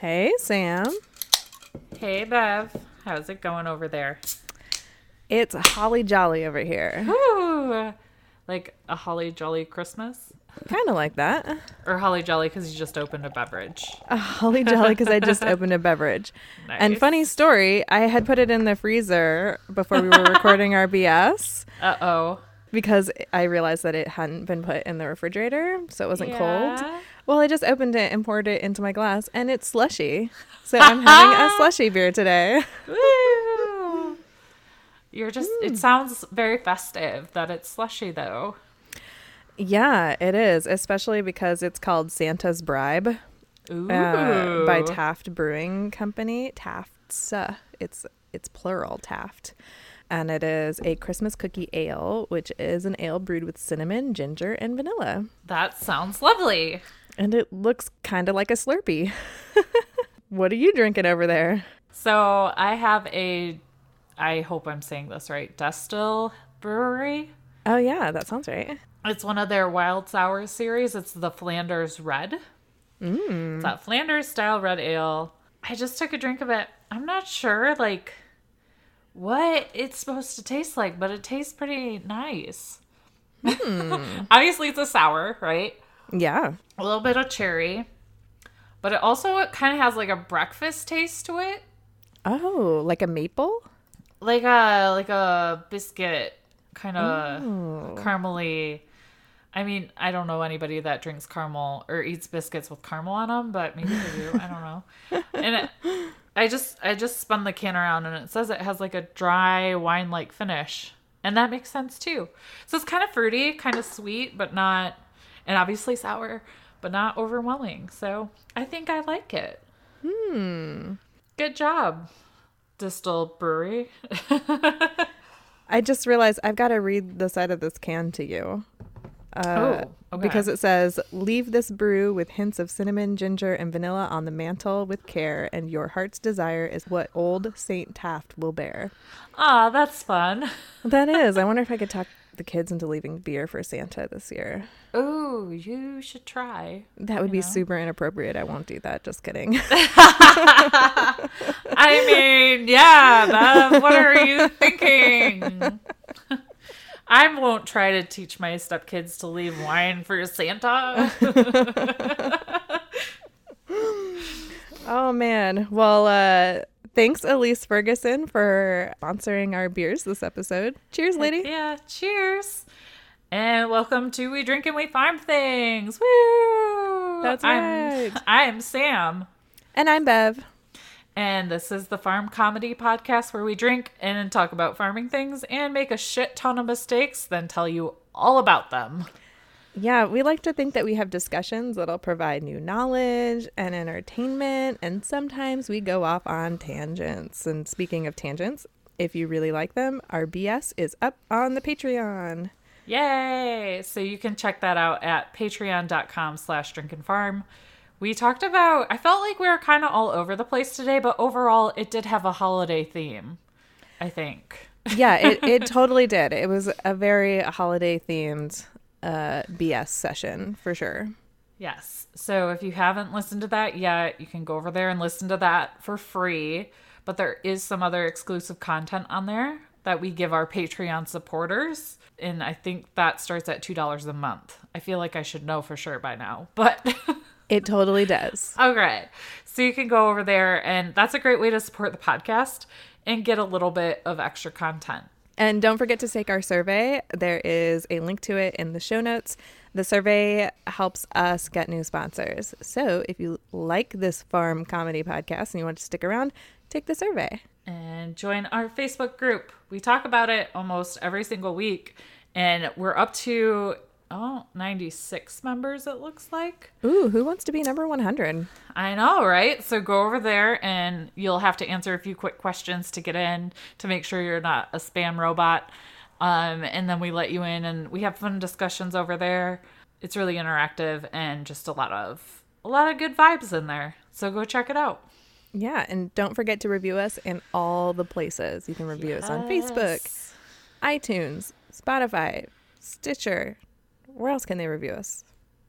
Hey, Sam. Hey, Bev. How's it going over there? It's holly jolly over here. Woo! Like a holly jolly Christmas? kind of like that. Or holly jolly because you just opened a beverage? A holly jolly because I just opened a beverage. And funny story, I had put it in the freezer before we were recording our BS Uh oh. Because I realized that it hadn't been put in the refrigerator, so it wasn't cold. Well, I just opened it and poured it into my glass, and it's slushy. So I'm having a slushy beer today. Woo! You're just, it sounds very festive that it's slushy though. Yeah, it is, especially because it's called Santa's Bribe. Ooh. uh, by Taft Brewing Company. Taft's. Uh, it's it's plural Taft, and it is a Christmas cookie ale, which is an ale brewed with cinnamon, ginger, and vanilla. That sounds lovely. And it looks kind of like a Slurpee. what are you drinking over there? So I have a, I hope I'm saying this right, Destihl Brewery. Oh yeah, that sounds right. It's one of their wild sour series. It's the Flanders Red. Mm. It's that Flanders style red ale. I just took a drink of it. I'm not sure like what it's supposed to taste like, but it tastes pretty nice. Hmm. Obviously, it's a sour, right? Yeah. A little bit of cherry, but it also it kind of has like a breakfast taste to it, Oh, like a maple? like a like a biscuit kind of oh. caramely. I mean, I don't know anybody that drinks caramel or eats biscuits with caramel on them, but maybe they do. I don't know. And it, I just I just spun the can around and it says it has like a dry wine like finish. And that makes sense too. So it's kind of fruity, kind of sweet, but not and obviously sour, but not overwhelming. So I think I like it. Hmm. Good job, Destihl Brewery. I just realized I've got to read the side of this can to you. Uh, oh, okay. Because it says, leave this brew with hints of cinnamon, ginger, and vanilla on the mantle with care, and your heart's desire is what old Saint Taft will bear. Ah, that's fun. That is. I wonder if I could talk the kids into leaving beer for Santa this year. Oh, you should try. That would be super inappropriate. I won't do that. Just kidding. I mean, yeah, Bev, what are you thinking? I won't try to teach my stepkids to leave wine for Santa. oh, man. Well, uh, thanks, Elise Ferguson, for sponsoring our beers this episode. Cheers, lady. yeah, cheers. And welcome to We Drink and We Farm Things. Woo! That's I'm, right. I'm Sam. And I'm Bev. And this is the Farm Comedy Podcast where we drink and talk about farming things and make a shit ton of mistakes, then tell you all about them. Yeah, we like to think that we have discussions that'll provide new knowledge and entertainment, and sometimes we go off on tangents. And speaking of tangents, if you really like them, our BS is up on the Patreon. Yay! So you can check that out at patreon.com slash drinkinfarm. We talked about, I felt like we were kind of all over the place today, but overall it did have a holiday theme, I think. Yeah, it, it totally did. It was a very holiday themed uh, BS session for sure. Yes. So if you haven't listened to that yet, you can go over there and listen to that for free. But there is some other exclusive content on there that we give our Patreon supporters. And I think that starts at $2 a month. I feel like I should know for sure by now. But It totally does. okay. So you can go over there, and that's a great way to support the podcast and get a little bit of extra content. And don't forget to take our survey. There is a link to it in the show notes. The survey helps us get new sponsors. So if you like this farm comedy podcast and you want to stick around, take the survey. and join our Facebook group. We talk about it almost every single week, and we're up to oh 96 members it looks like. Ooh, who wants to be number 100? I know, right? So go over there and you'll have to answer a few quick questions to get in to make sure you're not a spam robot. Um, and then we let you in and we have fun discussions over there. It's really interactive and just a lot of a lot of good vibes in there. So go check it out. Yeah, and don't forget to review us in all the places. You can review us on Facebook, iTunes, Spotify, Stitcher. Where else can they review us?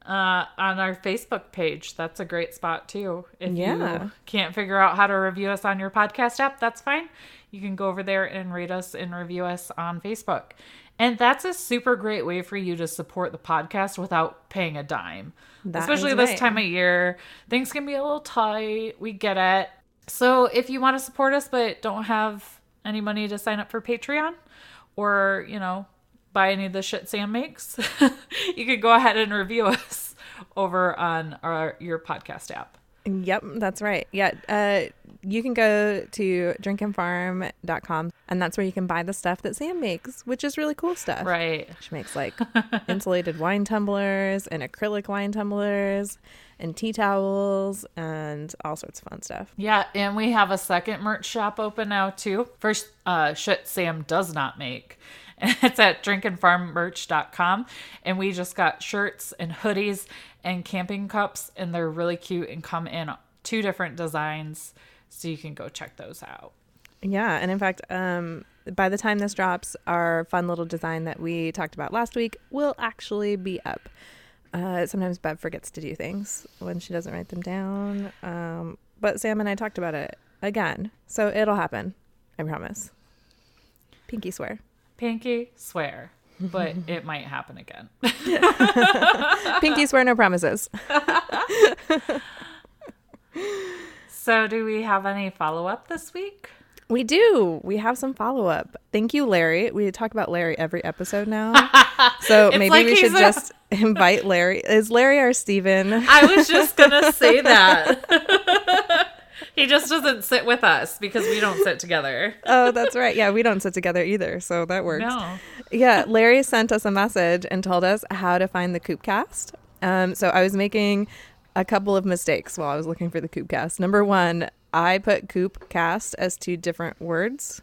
uh, on our Facebook page. That's a great spot too. If Yeah. you can't figure out how to review us on your podcast app, that's fine. You can go over there and rate us and review us on Facebook. And that's a super great way for you to support the podcast without paying a dime. That Especially this right. time of year. Things can be a little tight. We get it. So if you want to support us but don't have any money to sign up for Patreon or, you know, buy any of the shit Sam makes, you could go ahead and review us over on our your podcast app. Yep, that's right. Yeah, uh, you can go to drinkandfarm.com and that's where you can buy the stuff that Sam makes, which is really cool stuff. Right. She makes like insulated wine tumblers and acrylic wine tumblers and tea towels and all sorts of fun stuff. Yeah, and we have a second merch shop open now too. First uh shit Sam does not make. It's at drinkandfarmmerch.com. And we just got shirts and hoodies and camping cups, and they're really cute and come in two different designs. So you can go check those out. Yeah, and in fact, um, by the time this drops, our fun little design that we talked about last week will actually be up. Uh, sometimes Bev forgets to do things when she doesn't write them down. Um, but Sam and I talked about it again, so it'll happen. I promise. Pinky swear. Pinky, swear. But it might happen again. Pinky swear, no promises. So, do we have any follow up this week? We do. We have some follow up. Thank you, Larry. We talk about Larry every episode now. So maybe like we should a- just invite Larry. Is Larry our Steven? I was just gonna say that. He just doesn't sit with us because we don't sit together. oh, that's right. Yeah, we don't sit together either. So that works. No. Yeah, Larry sent us a message and told us how to find the Coopcast. Um, so I was making a couple of mistakes while I was looking for the Coopcast. Number one, I put Coopcast as two different words,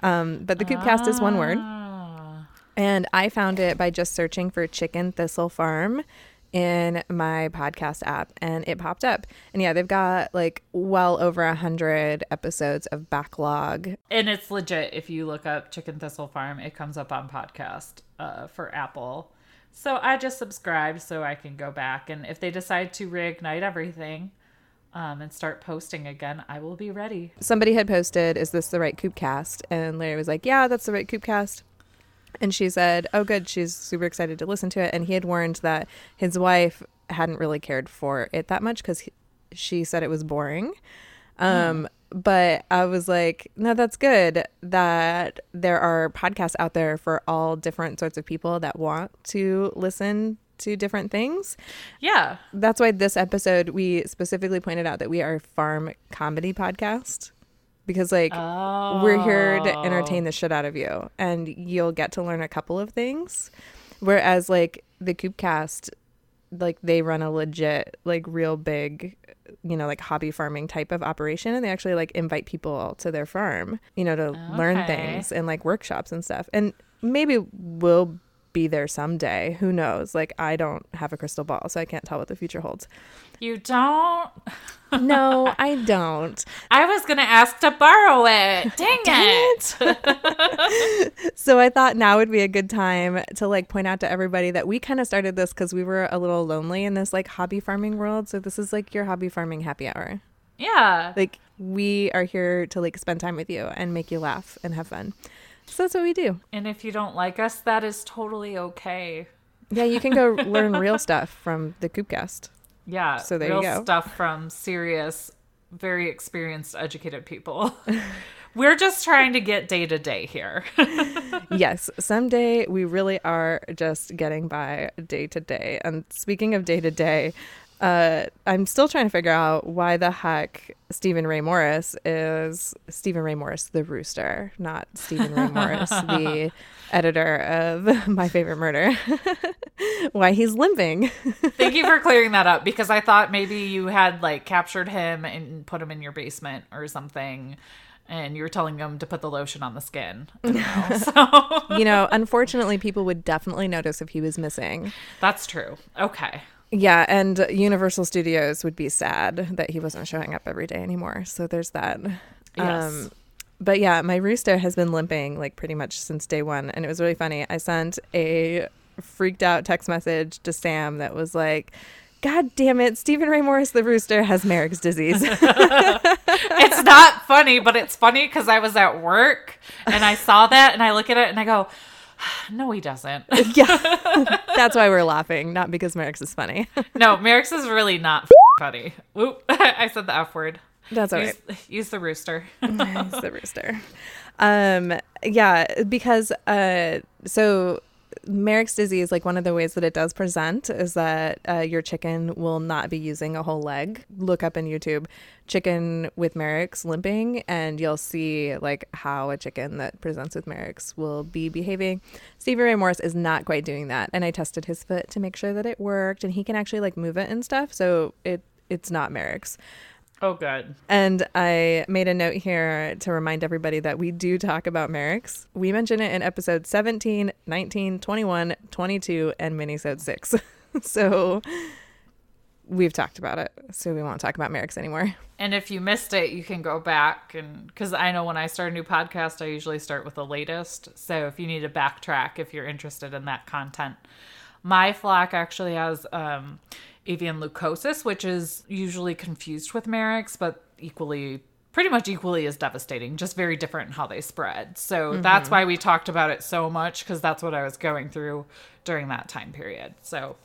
um, but the Coopcast is one word. Ah. And I found it by just searching for Chicken Thistle Farm in my podcast app and it popped up. And yeah, they've got like well over a hundred episodes of backlog. And it's legit. If you look up Chicken Thistle Farm, it comes up on podcast uh, for Apple. So I just subscribed so I can go back. And if they decide to reignite everything um, and start posting again, I will be ready. Somebody had posted, Is this the right Coopcast? And Larry was like, Yeah, that's the right Coopcast. And she said, Oh, good. She's super excited to listen to it. And he had warned that his wife hadn't really cared for it that much because she said it was boring. Um, But I was like, no, that's good that there are podcasts out there for all different sorts of people that want to listen to different things. Yeah. That's why this episode, we specifically pointed out that we are a farm comedy podcast because, like, we're here to entertain the oh. shit out of you and you'll get to learn a couple of things. Whereas, like, the Coopcast, like, they run a legit, like, real big, you know, like hobby farming type of operation. And they actually, like, invite people to their farm, you know, to learn things and, like, workshops and stuff. And maybe we'll be there someday. Who knows? Like, I don't have a crystal ball, so I can't tell what the future holds. You don't? No, I don't. I was going to ask to borrow it. Dang, it. So I thought now would be a good time to like point out to everybody that we kind of started this because we were a little lonely in this like hobby farming world. So this is like your hobby farming happy hour. Yeah. Like we are here to like spend time with you and make you laugh and have fun. So that's what we do. And if you don't like us, that is totally okay. Yeah, you can go learn real stuff from the Coopcast. Yeah. So there you real go. stuff from serious, very experienced, educated people. We're just trying to get day to day here. yes, someday we really are just getting by day to day. And speaking of day to day, uh, I'm still trying to figure out why the heck Steven Ray Morris is Steven Ray Morris, the rooster, not Steven Ray Morris, the editor of My Favorite Murder. why he's limping. Thank you for clearing that up because I thought maybe you had like captured him and put him in your basement or something. And you were telling him to put the lotion on the skin. Know. So you know, unfortunately, people would definitely notice if he was missing. that's true. Okay. Yeah, and Universal Studios would be sad that he wasn't showing up every day anymore. So there's that. Yes. Um, but yeah, my rooster has been limping like pretty much since day one, and it was really funny. I sent a freaked out text message to Sam that was like, God damn it, Steven Ray Morris the rooster has Marek's disease. it's not funny, but it's funny because I was at work and I saw that and I look at it and I go, no, he doesn't. yeah. That's why we're laughing, not because Marek's is funny. no, Marek's is really not funny. Whoop. I said the F word. That's all use, right. use the rooster. use the rooster. Um, yeah, because uh, so Marek's disease, like one of the ways that it does present is that uh, your chicken will not be using a whole leg. Look up in YouTube chicken with Marek's limping, and you'll see like how a chicken that presents with Marek's will be behaving. Stevie Ray Morris is not quite doing that, and I tested his foot to make sure that it worked, and he can actually like move it and stuff. So it it's not Marek's. Oh, good. And I made a note here to remind everybody that we do talk about Marek's. We mention it in episode 17, 19, 21, 22, and minisode 6. so we've talked about it. So we won't talk about Marek's anymore. And if you missed it, you can go back and because I know when I start a new podcast, I usually start with the latest. So if you need to backtrack, if you're interested in that content, my flock actually has um, avian leukosis, which is usually confused with Marek's, but equally pretty much equally as devastating, just very different in how they spread. So mm-hmm. that's why we talked about it so much because that's what I was going through during that time period. So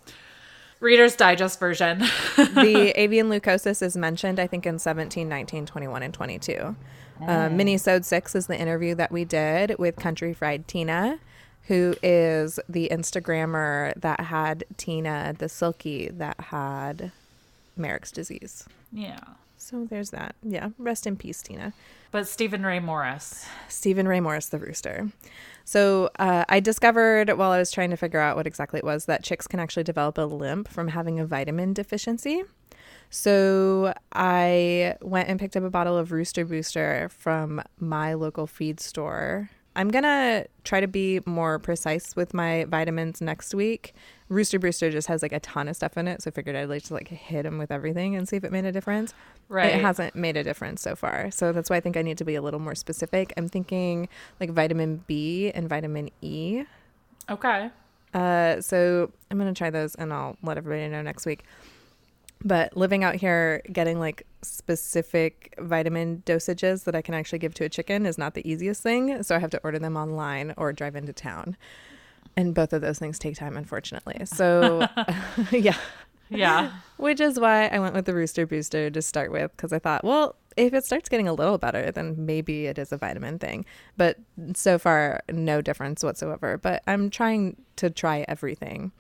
Reader's Digest version. the avian leukosis is mentioned, I think, in 17, 19, 21, and 22. Mm. Uh, Minisode 6 is the interview that we did with Country Fried Tina who is the Instagrammer that had Tina the Silky that had Marek's disease. Yeah. So there's that. Yeah. Rest in peace, Tina. But Steven Ray Morris. Steven Ray Morris, the rooster. So uh, I discovered while I was trying to figure out what exactly it was that chicks can actually develop a limp from having a vitamin deficiency. So I went and picked up a bottle of Rooster Booster from my local feed store I'm gonna try to be more precise with my vitamins next week. Rooster Booster just has like a ton of stuff in it, so I figured I'd like to like hit them with everything and see if it made a difference. Right. It hasn't made a difference so far, so that's why I think I need to be a little more specific. I'm thinking like vitamin B and vitamin E. Okay. Uh, so I'm gonna try those, and I'll let everybody know next week. But living out here, getting like specific vitamin dosages that I can actually give to a chicken is not the easiest thing. So I have to order them online or drive into town. And both of those things take time, unfortunately. So, yeah. Yeah. Which is why I went with the Rooster Booster to start with, because I thought, well, if it starts getting a little better, then maybe it is a vitamin thing. But so far, no difference whatsoever. But I'm trying to try everything.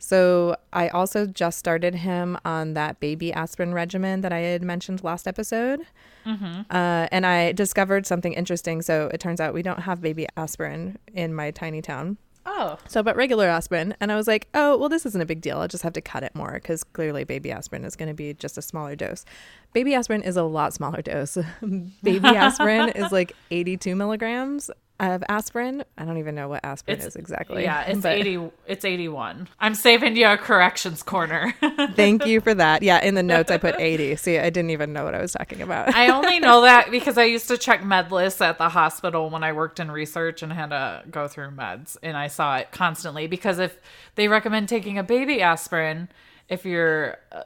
So I also just started him on that baby aspirin regimen that I had mentioned last episode. Mm-hmm. Uh, and I discovered something interesting. So it turns out we don't have baby aspirin in my tiny town. Oh. So, but regular aspirin. And I was like, oh, well, this isn't a big deal. I'll just have to cut it more because clearly baby aspirin is going to be just a smaller dose. Baby aspirin is a lot smaller dose. baby aspirin is like 82 milligrams of aspirin. I don't even know what aspirin it's, is exactly. Yeah, it's but... 80 it's 81. I'm saving you a corrections corner. Thank you for that. Yeah, in the notes I put 80. See, I didn't even know what I was talking about. I only know that because I used to check med lists at the hospital when I worked in research and had to go through meds and I saw it constantly because if they recommend taking a baby aspirin if you're uh,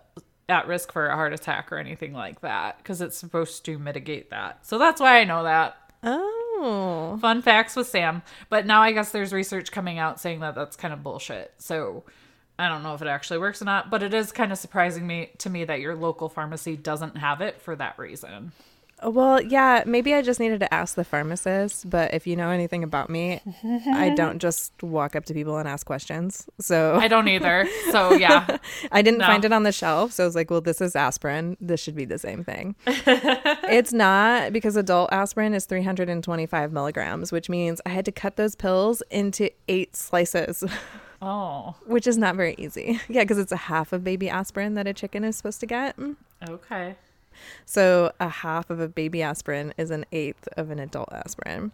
at risk for a heart attack or anything like that because it's supposed to mitigate that. So that's why I know that. Oh. Oh. Fun facts with Sam. But now I guess there's research coming out saying that that's kind of bullshit. So I don't know if it actually works or not, but it is kind of surprising me to me that your local pharmacy doesn't have it for that reason. Well, yeah, maybe I just needed to ask the pharmacist, but if you know anything about me, I don't just walk up to people and ask questions. So I don't either. So yeah. I didn't no. find it on the shelf, so I was like, well, this is aspirin. This should be the same thing. it's not because adult aspirin is 325 milligrams, which means I had to cut those pills into 8 slices. Oh. Which is not very easy. Yeah, because it's a half of baby aspirin that a chicken is supposed to get. Okay. So a half of a baby aspirin is an eighth of an adult aspirin.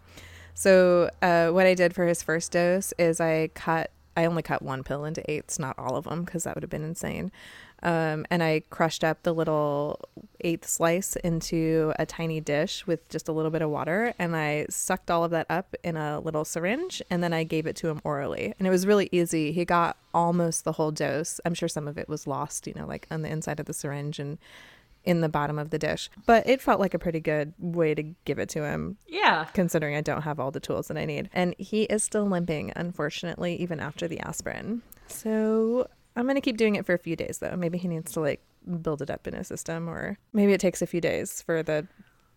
So uh, what I did for his first dose is I cut. I only cut one pill into eighths, not all of them, because that would have been insane. Um, and I crushed up the little eighth slice into a tiny dish with just a little bit of water. And I sucked all of that up in a little syringe. And then I gave it to him orally. And it was really easy. He got almost the whole dose. I'm sure some of it was lost, you know, like on the inside of the syringe and in the bottom of the dish. But it felt like a pretty good way to give it to him. Yeah. Considering I don't have all the tools that I need. And he is still limping, unfortunately, even after the aspirin. So I'm going to keep doing it for a few days, though. Maybe he needs to like build it up in his system, or maybe it takes a few days for the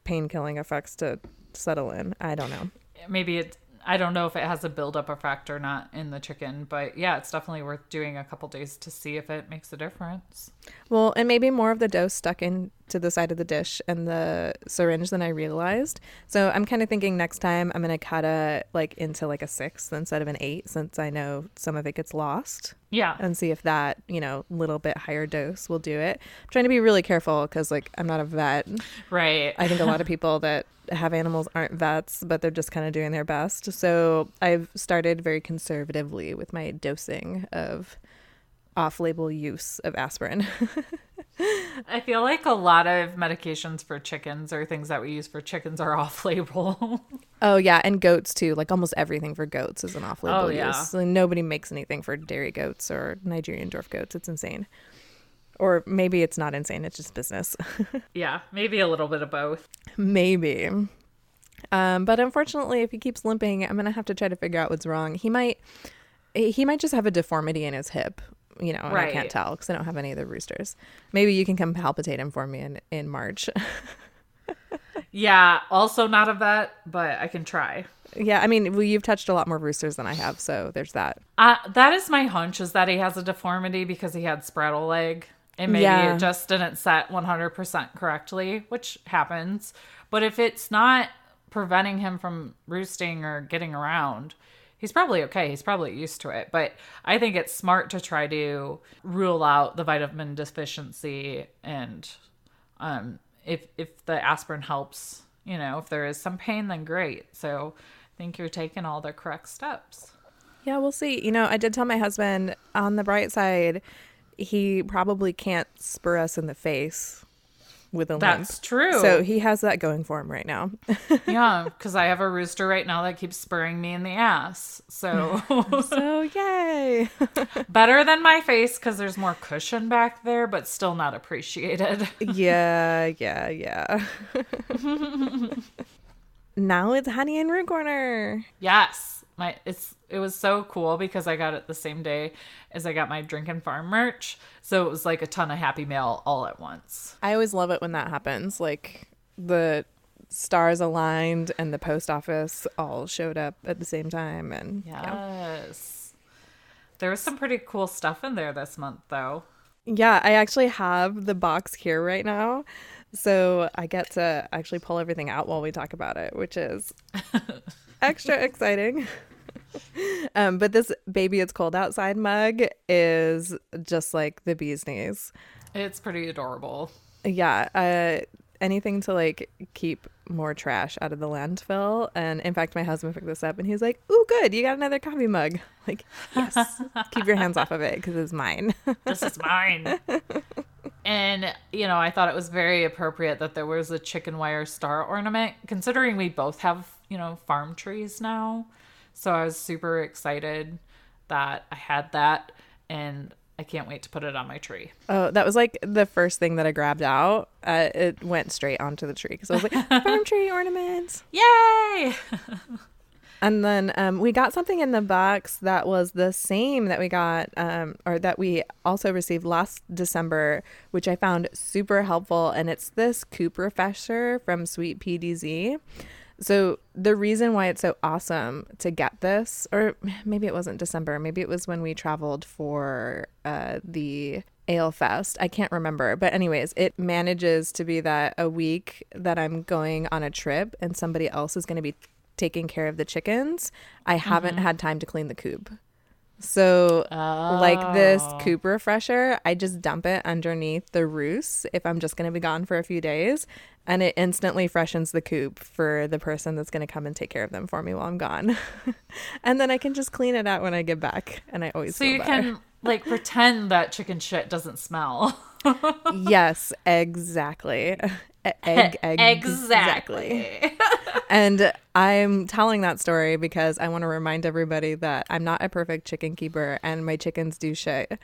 pain killing effects to settle in. I don't know. Maybe it I don't know if it has a buildup effect or not in the chicken, but yeah, it's definitely worth doing a couple days to see if it makes a difference. Well, and maybe more of the dose stuck into the side of the dish and the syringe than I realized. So I'm kind of thinking next time I'm gonna cut it like into like a six instead of an eight, since I know some of it gets lost. Yeah, and see if that you know little bit higher dose will do it. I'm trying to be really careful because like I'm not a vet. Right. I think a lot of people that have animals aren't vets, but they're just kind of doing their best. So I've started very conservatively with my dosing of off label use of aspirin. I feel like a lot of medications for chickens or things that we use for chickens are off label. oh, yeah. And goats too. Like almost everything for goats is an off label oh, yeah. use. Like, nobody makes anything for dairy goats or Nigerian dwarf goats. It's insane. Or maybe it's not insane, it's just business. yeah, maybe a little bit of both. Maybe. Um, but unfortunately, if he keeps limping, I'm gonna have to try to figure out what's wrong. He might, he might just have a deformity in his hip, you know, right. I can't tell because I don't have any of the roosters. Maybe you can come palpitate him for me in in March. yeah, also not of that, but I can try. Yeah, I mean, well, you've touched a lot more roosters than I have, so there's that. Uh, that is my hunch is that he has a deformity because he had spraddle leg and maybe yeah. it just didn't set 100% correctly, which happens. But if it's not preventing him from roosting or getting around, he's probably okay. He's probably used to it. But I think it's smart to try to rule out the vitamin deficiency and um, if if the aspirin helps, you know, if there is some pain, then great. So I think you're taking all the correct steps. Yeah, we'll see. You know, I did tell my husband on the bright side, he probably can't spur us in the face with a That's limp. true. So he has that going for him right now. yeah, because I have a rooster right now that keeps spurring me in the ass. So, so yay! Better than my face because there's more cushion back there, but still not appreciated. yeah, yeah, yeah. now it's honey and root corner. Yes my it's it was so cool because I got it the same day as I got my Drinkin' Farm merch. So it was like a ton of happy mail all at once. I always love it when that happens. Like the stars aligned and the post office all showed up at the same time and yes. There was some pretty cool stuff in there this month though. Yeah, I actually have the box here right now. So I get to actually pull everything out while we talk about it, which is extra exciting. um, but this baby, it's cold outside mug is just like the bee's knees. It's pretty adorable. Yeah. Uh, anything to like keep more trash out of the landfill. And in fact, my husband picked this up and he's like, "Ooh, good, you got another coffee mug." Like, yes, keep your hands off of it because it's mine. this is mine. And, you know, I thought it was very appropriate that there was a chicken wire star ornament, considering we both have, you know, farm trees now. So I was super excited that I had that. And I can't wait to put it on my tree. Oh, that was like the first thing that I grabbed out. Uh, it went straight onto the tree because I was like, farm tree ornaments. Yay! And then um, we got something in the box that was the same that we got, um, or that we also received last December, which I found super helpful. And it's this coop refresher from Sweet PDZ. So the reason why it's so awesome to get this, or maybe it wasn't December, maybe it was when we traveled for uh, the Ale Fest. I can't remember. But, anyways, it manages to be that a week that I'm going on a trip and somebody else is going to be taking care of the chickens, I haven't mm-hmm. had time to clean the coop. So, oh. like this oh. coop refresher, I just dump it underneath the roost if I'm just going to be gone for a few days, and it instantly freshens the coop for the person that's going to come and take care of them for me while I'm gone. and then I can just clean it out when I get back, and I always so you better. can like pretend that chicken shit doesn't smell. yes, exactly. Egg, egg, exactly. and I'm telling that story because I want to remind everybody that I'm not a perfect chicken keeper and my chickens do shit.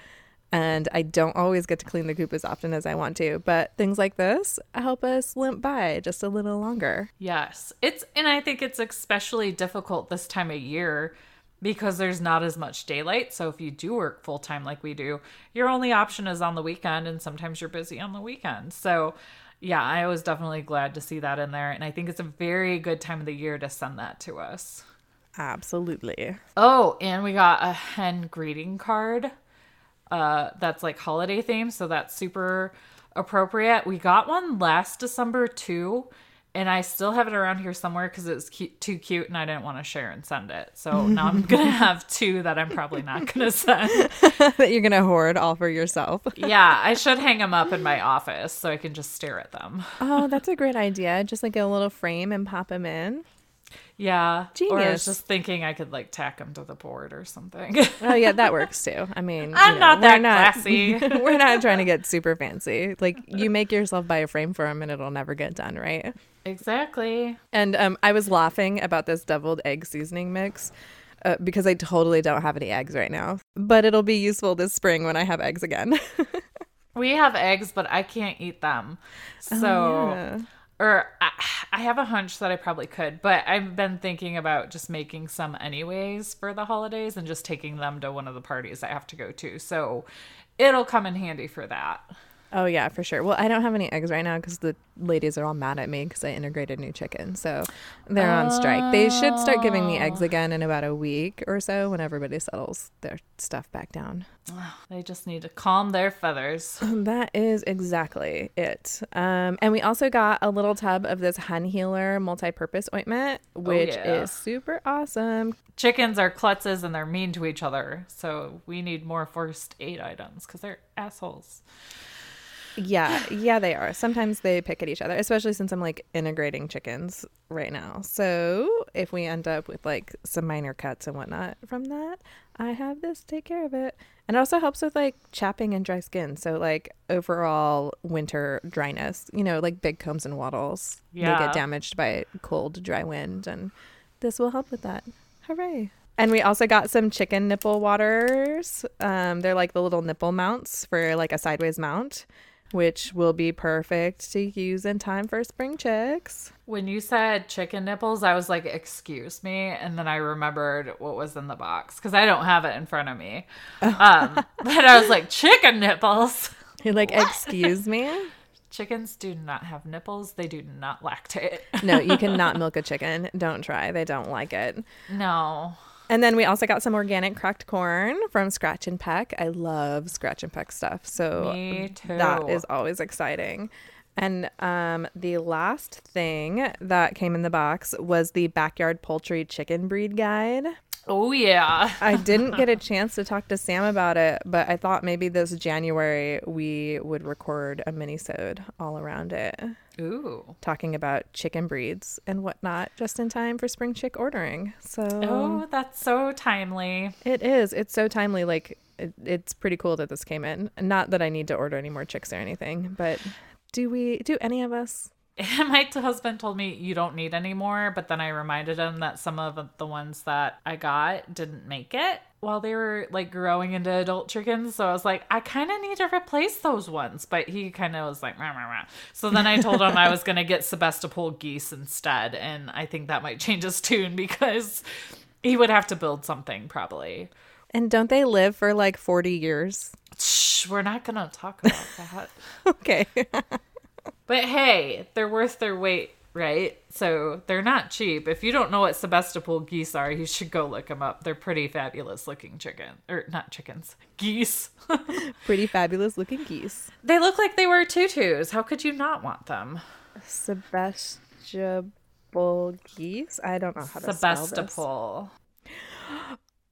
And I don't always get to clean the coop as often as I want to. But things like this help us limp by just a little longer. Yes. It's and I think it's especially difficult this time of year because there's not as much daylight. So if you do work full time like we do, your only option is on the weekend and sometimes you're busy on the weekend. So yeah, I was definitely glad to see that in there and I think it's a very good time of the year to send that to us. Absolutely. Oh, and we got a hen greeting card uh that's like holiday themed, so that's super appropriate. We got one last December too, and I still have it around here somewhere because it was cute, too cute and I didn't want to share and send it. So now I'm gonna have two that I'm probably not gonna send. that you're going to hoard all for yourself. Yeah, I should hang them up in my office so I can just stare at them. oh, that's a great idea. Just like a little frame and pop them in. Yeah, Or I was Genius. just thinking I could like tack them to the board or something. Oh yeah, that works too. I mean, I'm you know, not we're that classy. we're not trying to get super fancy. Like you make yourself buy a frame for them, and it'll never get done, right? exactly. And um, I was laughing about this deviled egg seasoning mix. Uh, because I totally don't have any eggs right now, but it'll be useful this spring when I have eggs again. We have eggs, but I can't eat them. So, Oh, yeah. Or I, I have a hunch that I probably could, but I've been thinking about just making some anyways for the holidays and just taking them to one of the parties I have to go to. So, it'll come in handy for that. Oh yeah, for sure. Well, I don't have any eggs right now because the ladies are all mad at me because I integrated new chicken, so they're on strike. They should start giving me eggs again in about a week or so when everybody settles their stuff back down. They just need to calm their feathers. That is exactly it. Um, and we also got a little tub of this Hen Healer multi-purpose ointment, which yeah. is super awesome. Chickens are klutzes and they're mean to each other. So, we need more first aid items because they're assholes. Yeah, yeah, they are. Sometimes they pick at each other, especially since I'm like integrating chickens right now. So if we end up with like some minor cuts and whatnot from that, I have this take care of it. And it also helps with like chapping and dry skin. So like overall winter dryness, you know, like big combs and wattles, they get damaged by cold, dry wind, and this will help with that. Hooray! And we also got some chicken nipple waters. Um, they're like the little nipple mounts for like a sideways mount, which will be perfect to use in time for spring chicks. When you said chicken nipples, I was like, excuse me. And then I remembered what was in the box because I don't have it in front of me. Um, but I was like, chicken nipples. You're like, excuse me? Chickens do not have nipples, they do not lactate. No, you cannot milk a chicken. Don't try. They don't like it. No. And then we also got some organic cracked corn from Scratch and Peck. I love Scratch and Peck stuff. So Me too. that is always exciting. And um, the last thing that came in the box was the backyard poultry chicken breed guide. Oh, yeah. I didn't get a chance to talk to Sam about it, but I thought maybe this January we would record a mini-sode all around it, Ooh. talking about chicken breeds and whatnot, just in time for spring chick ordering. So Oh, that's so timely. it is. It's so timely. Like it, it's pretty cool that this came in. Not that I need to order any more chicks or anything, but do we? Do any of us? My husband told me you don't need any more, but then I reminded him that some of the ones that I got didn't make it while they were like growing into adult chickens. So I was like, I kind of need to replace those ones. But he kind of was like, rah, rah, rah. so then I told him I was going to get Sebastopol geese instead. And I think that might change his tune because he would have to build something probably. And don't they live for like forty years? Shh, we're not going to talk about that. okay. But hey, they're worth their weight, right? So they're not cheap. If you don't know what Sebastopol geese are, you should go look them up. They're pretty fabulous looking chicken, or not chickens, geese. Pretty fabulous looking geese. they look like they wear tutus. How could you not want them? Sebastopol geese. I don't know how to spell this. Sebastopol.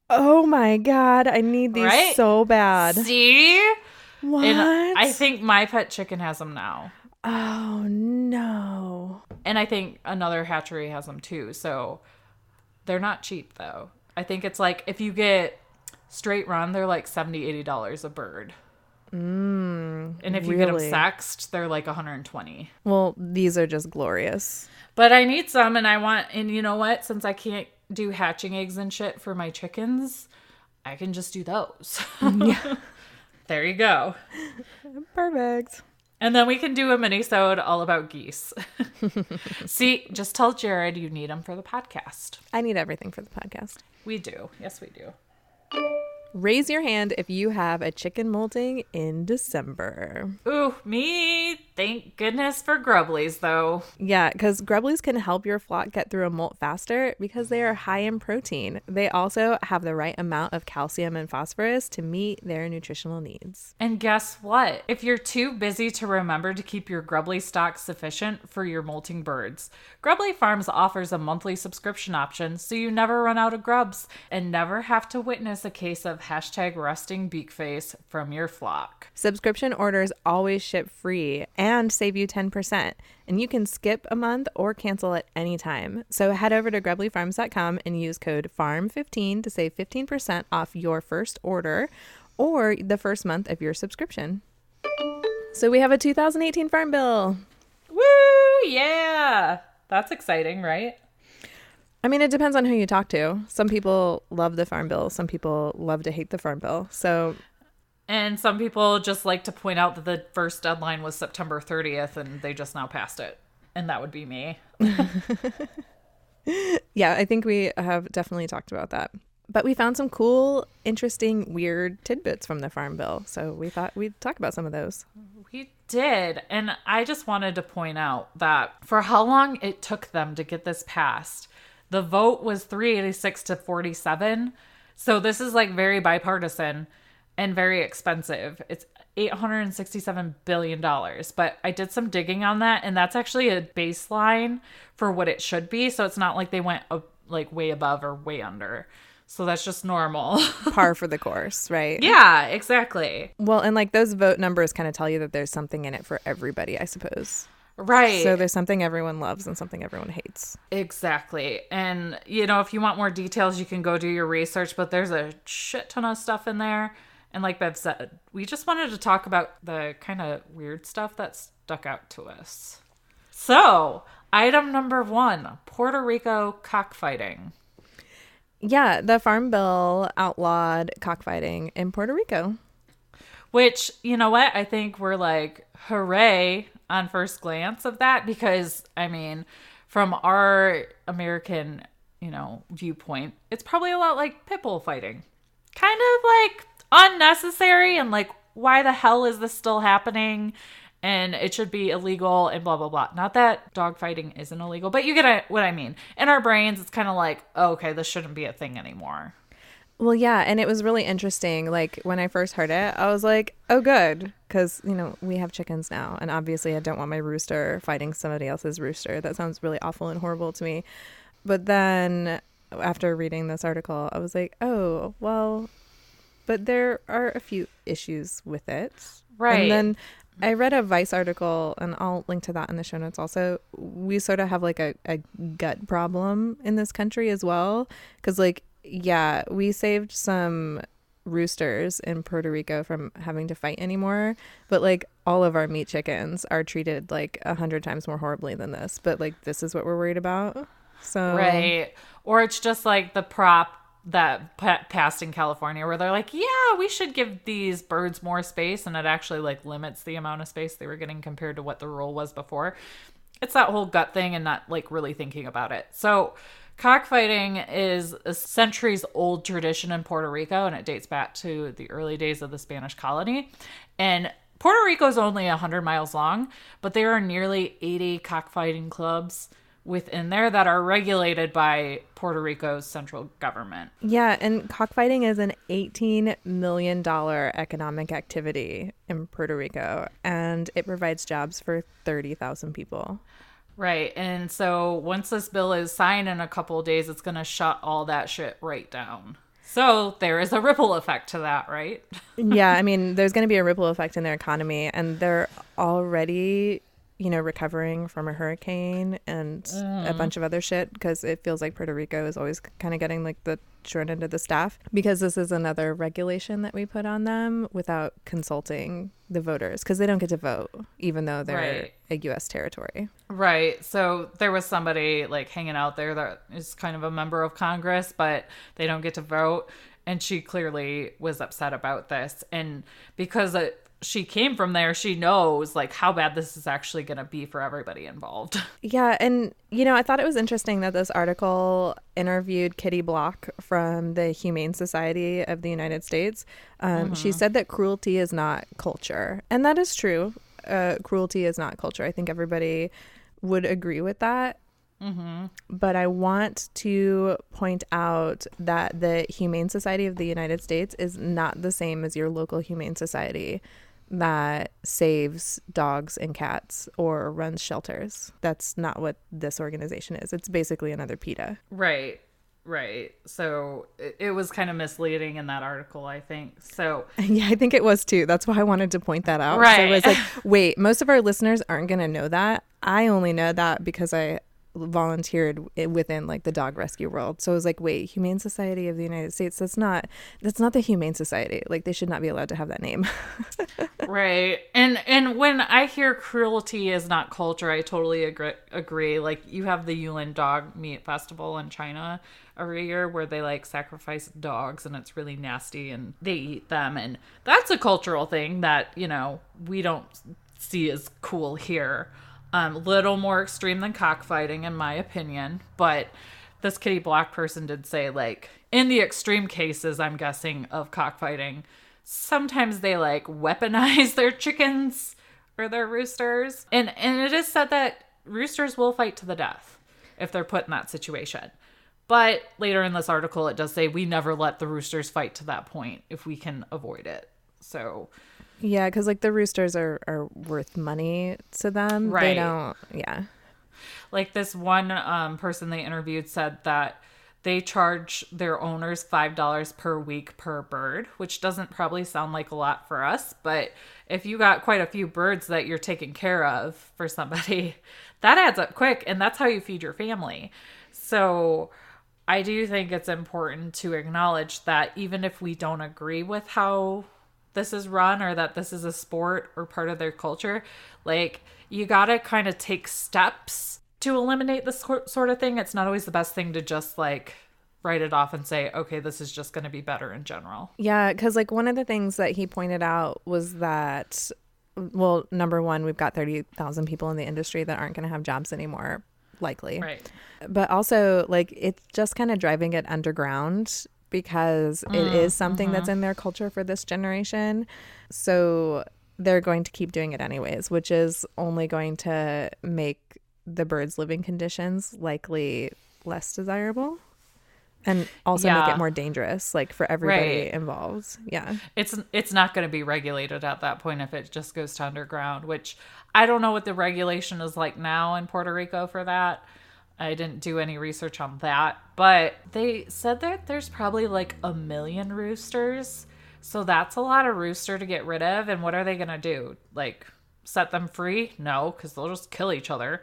Oh my god, I need these Right? so bad. See? What? And I think my pet chicken has them now. Oh no. And I think another hatchery has them too. So they're not cheap though. I think it's like if you get straight run, they're like 70 80 dollars a bird. Mm, and if you get them sexed, they're like 120. Well, these are just glorious. But I need some, and I want, and you know what? Since I can't do hatching eggs and shit for my chickens, I can just do those. Yeah. there you go. Perfect. And then we can do a mini-sode all about geese. See, just tell Jared you need them for the podcast. I need everything for the podcast. We do. Yes, we do. Raise your hand if you have a chicken molting in December. Ooh, me. Thank goodness for Grubblies, though. Yeah, because grubblies can help your flock get through a molt faster because they are high in protein. They also have the right amount of calcium and phosphorus to meet their nutritional needs. And guess what? If you're too busy to remember to keep your Grubbly stock sufficient for your molting birds, Grubbly Farms offers a monthly subscription option so you never run out of grubs and never have to witness a case of hashtag rusting beak face from your flock. Subscription orders always ship free and save you 10%. And you can skip a month or cancel at any time. So head over to grubblyfarms.com and use code FARM15 to save 15% off your first order or the first month of your subscription. So we have a 2018 Farm Bill. Woo! Yeah! That's exciting, right? I mean, it depends on who you talk to. Some people love the Farm Bill, some people love to hate the Farm Bill. So And some people just like to point out that the first deadline was September 30th and they just now passed it. And that would be me. Yeah, I think we have definitely talked about that. But we found some cool, interesting, weird tidbits from the Farm Bill. So we thought we'd talk about some of those. We did. And I just wanted to point out that for how long it took them to get this passed, the vote was 386 to 47. So this is like very bipartisan and very expensive. It's $867 billion. But I did some digging on that, and that's actually a baseline for what it should be. So it's not like they went like way above or way under. So that's just normal. Par for the course, right? yeah, exactly. Well, and like those vote numbers kind of tell you that there's something in it for everybody, I suppose. Right. So there's something everyone loves and something everyone hates. Exactly. And, you know, if you want more details, you can go do your research, but there's a shit ton of stuff in there. And like Bev said, we just wanted to talk about the kind of weird stuff that stuck out to us. So, item number one Puerto Rico cockfighting. Yeah, the Farm Bill outlawed cockfighting in Puerto Rico. Which, you know what? I think we're like, hooray on first glance of that because, I mean, from our American, you know, viewpoint, it's probably a lot like pit bull fighting. Kind of like unnecessary and like, why the hell is this still happening? And it should be illegal and blah, blah, blah. Not that dog fighting isn't illegal, but you get what I mean. In our brains, it's kind of like, oh, okay, this shouldn't be a thing anymore. Well, yeah, and it was really interesting. Like when I first heard it, I was like, "Oh, good," because you know we have chickens now, and obviously I don't want my rooster fighting somebody else's rooster. That sounds really awful and horrible to me. But then after reading this article, I was like, "Oh, well," but there are a few issues with it, Right. And then I read a Vice article, and I'll link to that in the show notes. Also, we sort of have like a, a gut problem in this country as well, because like yeah, we saved some roosters in Puerto Rico from having to fight anymore, but like all of our meat chickens are treated like a hundred times more horribly than this. But like this is what we're worried about. So Right. Or it's just like the prop that pa- passed in California where they're like, yeah, we should give these birds more space. And it actually like limits the amount of space they were getting compared to what the rule was before. It's that whole gut thing and not like really thinking about it. So, cockfighting is a centuries old tradition in Puerto Rico and it dates back to the early days of the Spanish colony. And Puerto Rico is only 100 miles long, but there are nearly 80 cockfighting clubs within there that are regulated by Puerto Rico's central government. yeah, and cockfighting is an eighteen million dollar economic activity in Puerto Rico, and it provides jobs for thirty thousand people. Right. And so once this bill is signed in a couple of days, it's going to shut all that shit right down. So there is a ripple effect to that, right? yeah, I mean, there's going to be a ripple effect in their economy, and they're already you know, recovering from a hurricane and a mm. bunch of other shit because it feels like Puerto Rico is always kind of getting like the short end of the staff because this is another regulation that we put on them without consulting the voters because they don't get to vote even though they're Right. a U.S. territory. Right. So there was somebody like hanging out there that is kind of a member of Congress, but they don't get to vote. And she clearly was upset about this. And because it, she came from there, she knows like how bad this is actually going to be for everybody involved. Yeah, and you know, I thought it was interesting that this article interviewed Kitty Block from the Humane Society of the United States. Um, She said that cruelty is not culture, and that is true. Uh, cruelty is not culture. I think everybody would agree with that. But I want to point out that the Humane Society of the United States is not the same as your local Humane Society that saves dogs and cats or runs shelters. That's not what this organization is. It's basically another PETA. right. Right. So it, it was kind of misleading in that article, I think. So Yeah, I think it was too. That's why I wanted to point that out. So Right. I was like, wait, most of our listeners aren't going to know that. I only know that because I volunteered within like the dog rescue world. So I was like, wait, Humane Society of the United States, that's not that's not the Humane Society. Like they should not be allowed to have that name. right and and when i hear cruelty is not culture i totally agree, agree like you have the yulin dog meat festival in china every year where they like sacrifice dogs and it's really nasty and they eat them and that's a cultural thing that you know we don't see as cool here um little more extreme than cockfighting in my opinion. But this kitty black person did say like in the extreme cases i'm guessing of cockfighting sometimes they like weaponize their chickens or their roosters. And and it is said that roosters will fight to the death if they're put in that situation. But later in this article it does say we never let the roosters fight to that point if we can avoid it. So yeah, because like the roosters are, are worth money to them. Right. They don't yeah. like this one um, person they interviewed said that they charge their owners five dollars per week per bird which doesn't probably sound like a lot for us but if you got quite a few birds that you're taking care of for somebody that adds up quick and that's how you feed your family so i do think it's important to acknowledge that even if we don't agree with how this is run or that this is a sport or part of their culture like you gotta kind of take steps to eliminate this sort of thing. It's not always the best thing to just like write it off and say okay this is just going to be better in general. Yeah, because like one of the things that he pointed out was that, well, number one, we've got 30,000 people in the industry that aren't going to have jobs anymore, likely. right. But also, like, it's just kind of driving it underground because it mm, is something that's mm-hmm. in their culture for this generation. So they're going to keep doing it anyways, which is only going to make the birds' living conditions likely less desirable. And also make it more dangerous, like for everybody Right. involved. Yeah. it's it's not going to be regulated at that point if it just goes to underground which i don't know what the regulation is like now in puerto rico for that i didn't do any research on that but they said that there's probably like a million roosters so that's a lot of rooster to get rid of and what are they going to do like set them free no because they'll just kill each other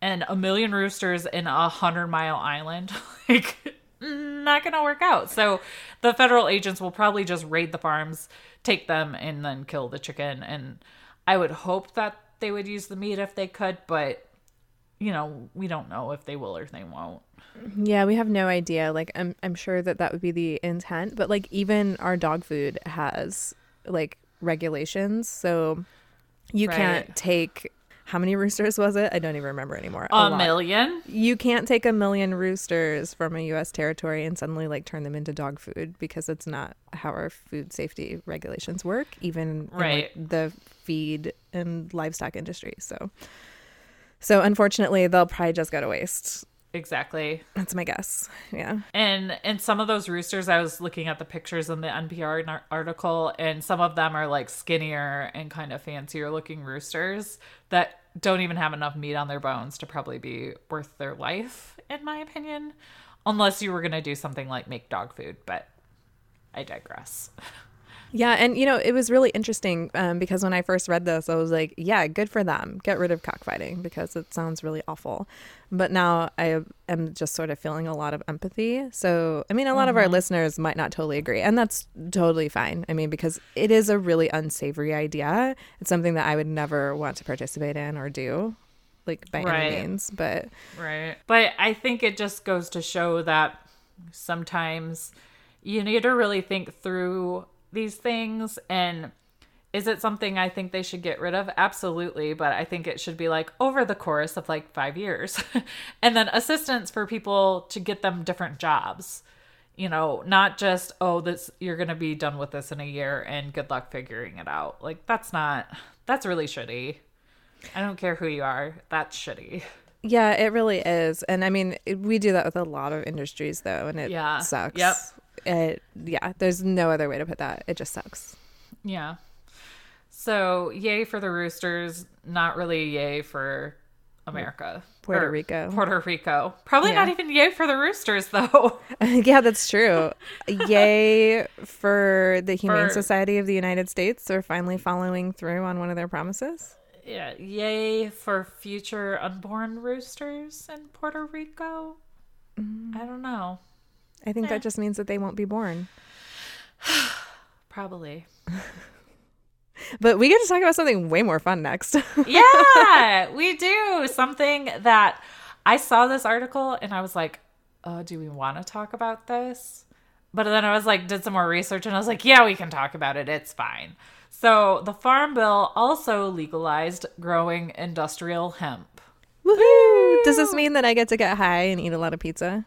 and a million roosters in a hundred mile island like not going to work out. So the federal agents will probably just raid the farms, take them, and then kill the chicken. And I would hope that they would use the meat if they could, but you know, we don't know if they will or they won't. Yeah, we have no idea. Like, I'm I'm sure that that would be the intent, but like even our dog food has like regulations, so you Right. can't take how many roosters was it? I don't even remember anymore. A, lot. million? You can't take a million roosters from a U.S. territory and suddenly like turn them into dog food because it's not how our food safety regulations work, even Right. in like, the feed and livestock industry. So, so unfortunately, they'll probably just go to waste. Exactly. That's my guess. Yeah. And and some of those roosters, I was looking at the pictures in the NPR article, and some of them are like skinnier and kind of fancier looking roosters that don't even have enough meat on their bones to probably be worth their life, in my opinion. Unless you were gonna do something like make dog food, but I digress. Yeah, and you know, it was really interesting um, because when I first read this, I was like, yeah, good for them. Get rid of cockfighting because it sounds really awful. But now I am just sort of feeling a lot of empathy. So, I mean, a lot mm-hmm. of our mm-hmm. listeners might not totally agree, and that's totally fine. I mean, because it is a really unsavory idea. It's something that I would never want to participate in or do like by right. any means but right but i think it just goes to show that sometimes you need to really think through these things and is it something I think they should get rid of? Absolutely, but I think it should be like over the course of like 5 years. and then assistance for people to get them different jobs. You know, not just oh this you're going to be done with this in a year and good luck figuring it out. Like that's not that's really shitty. I don't care who you are. That's shitty. Yeah, it really is. And I mean, we do that with a lot of industries though, and it yeah. sucks. Yep it yeah there's no other way to put that. It just sucks. Yeah. So yay for the roosters not really yay for america. Puerto rico. Puerto rico. Probably yeah. not even yay for the roosters though. Yeah that's true. Yay for the humane for, society of the united states they're finally following through on one of their promises. Yeah yay for future unborn roosters in puerto rico? Mm. i don't know I think that just means that they won't be born. Probably. but we get to talk about something way more fun next. yeah, we do. Something that I saw this article and I was like, oh, do we want to talk about this? But then I was like, did some more research and I was like, yeah, we can talk about it. It's fine. So the Farm Bill also legalized growing industrial hemp. Woohoo! Does this mean that I get to get high and eat a lot of pizza?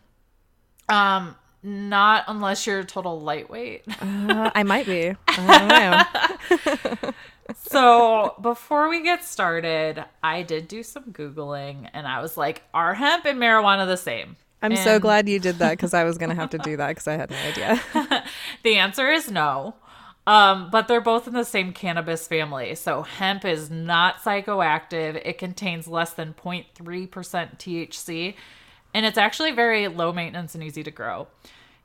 Um, not unless you're a total lightweight. uh, I might be. I so before we get started, I did do some Googling and I was like, are hemp and marijuana the same? I'm and... so glad you did that because I was going to have to do that because I had no idea. the answer is no. Um, but they're both in the same cannabis family. So hemp is not psychoactive. It contains less than 0.3% THC, and it's actually very low maintenance and easy to grow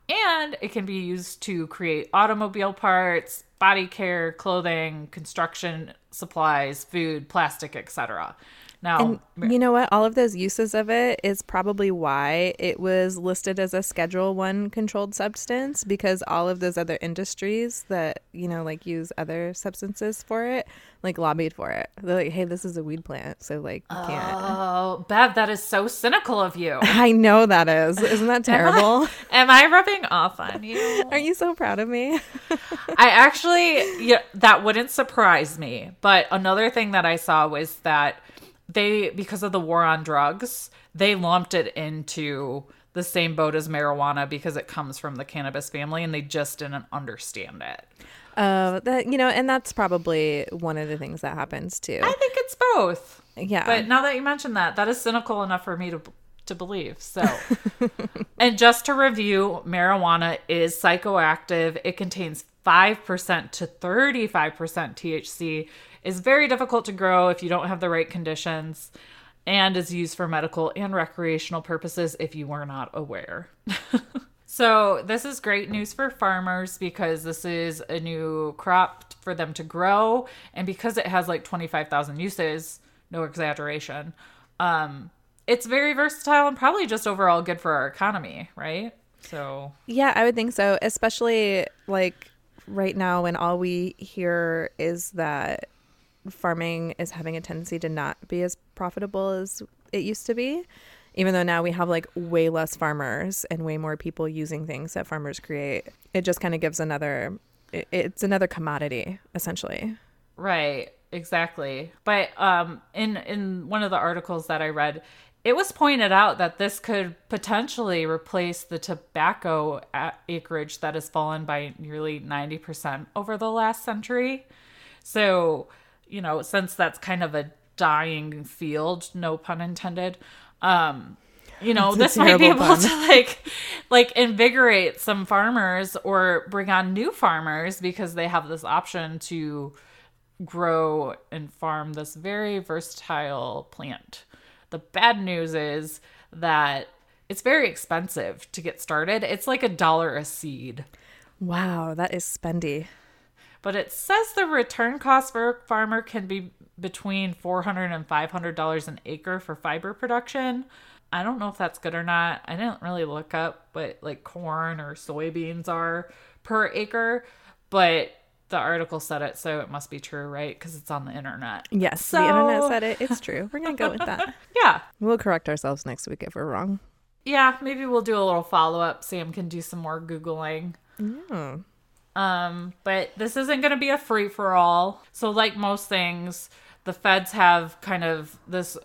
and it can be used to create automobile parts, body care, clothing, construction supplies, food, plastic, etc. Now, and you know what? All of those uses of it is probably why it was listed as a Schedule One controlled substance because all of those other industries that you know like use other substances for it, like lobbied for it. They're like, "Hey, this is a weed plant, so like, you can't." Oh, Bev, that is so cynical of you. I know that is. Isn't that terrible? am, I, am I rubbing off on you? Are you so proud of me? I actually, yeah, that wouldn't surprise me. But another thing that I saw was that they because of the war on drugs, they lumped it into the same boat as marijuana because it comes from the cannabis family and they just didn't understand it. Uh, that you know, and that's probably one of the things that happens too. I think it's both. Yeah. But now that you mention that, that is cynical enough for me to to believe. So, and just to review, marijuana is psychoactive. It contains 5% to 35% THC is very difficult to grow if you don't have the right conditions and is used for medical and recreational purposes if you were not aware. so, this is great news for farmers because this is a new crop for them to grow and because it has like 25,000 uses, no exaggeration. Um it's very versatile and probably just overall good for our economy, right? So, yeah, I would think so, especially like right now when all we hear is that farming is having a tendency to not be as profitable as it used to be even though now we have like way less farmers and way more people using things that farmers create it just kind of gives another it, it's another commodity essentially. Right exactly. But um in in one of the articles that i read it was pointed out that this could potentially replace the tobacco acreage that has fallen by nearly 90% over the last century. So you know, since that's kind of a dying field, no pun intended, um, you know, this might be able pun. to like like invigorate some farmers or bring on new farmers because they have this option to grow and farm this very versatile plant. The bad news is that it's very expensive to get started. It's like a dollar a seed. Wow, that is spendy. But it says the return cost for a farmer can be between $400 and $500 an acre for fiber production. I don't know if that's good or not. I didn't really look up what like corn or soybeans are per acre, but the article said it, so it must be true, right? Because it's on the internet. Yes, So- the internet said it. It's true. We're gonna go with that. Yeah. We'll correct ourselves next week if we're wrong. Yeah, maybe we'll do a little follow up. Sam can do some more Googling. Yeah. Um, but this isn't going to be a free for all. So, like most things, the feds have kind of this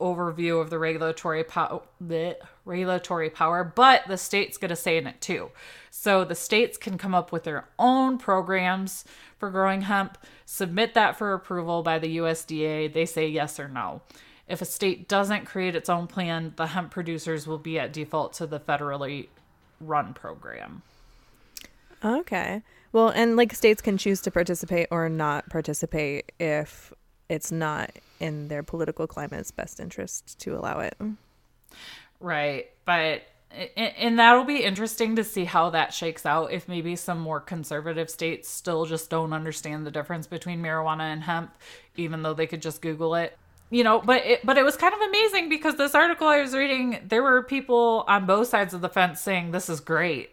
overview of the regulatory power, the regulatory power, but the state's going to say in it too. So the states can come up with their own programs for growing hemp, submit that for approval by the USDA. They say yes or no. If a state doesn't create its own plan, the hemp producers will be at default to the federally run program. Okay. Well, and like states can choose to participate or not participate if it's not in their political climate's best interest to allow it. Right. But and, that'll be interesting to see how that shakes out if maybe some more conservative states still just don't understand the difference between marijuana and hemp even though they could just google it. You know, but it but it was kind of amazing because this article I was reading there were people on both sides of the fence saying this is great.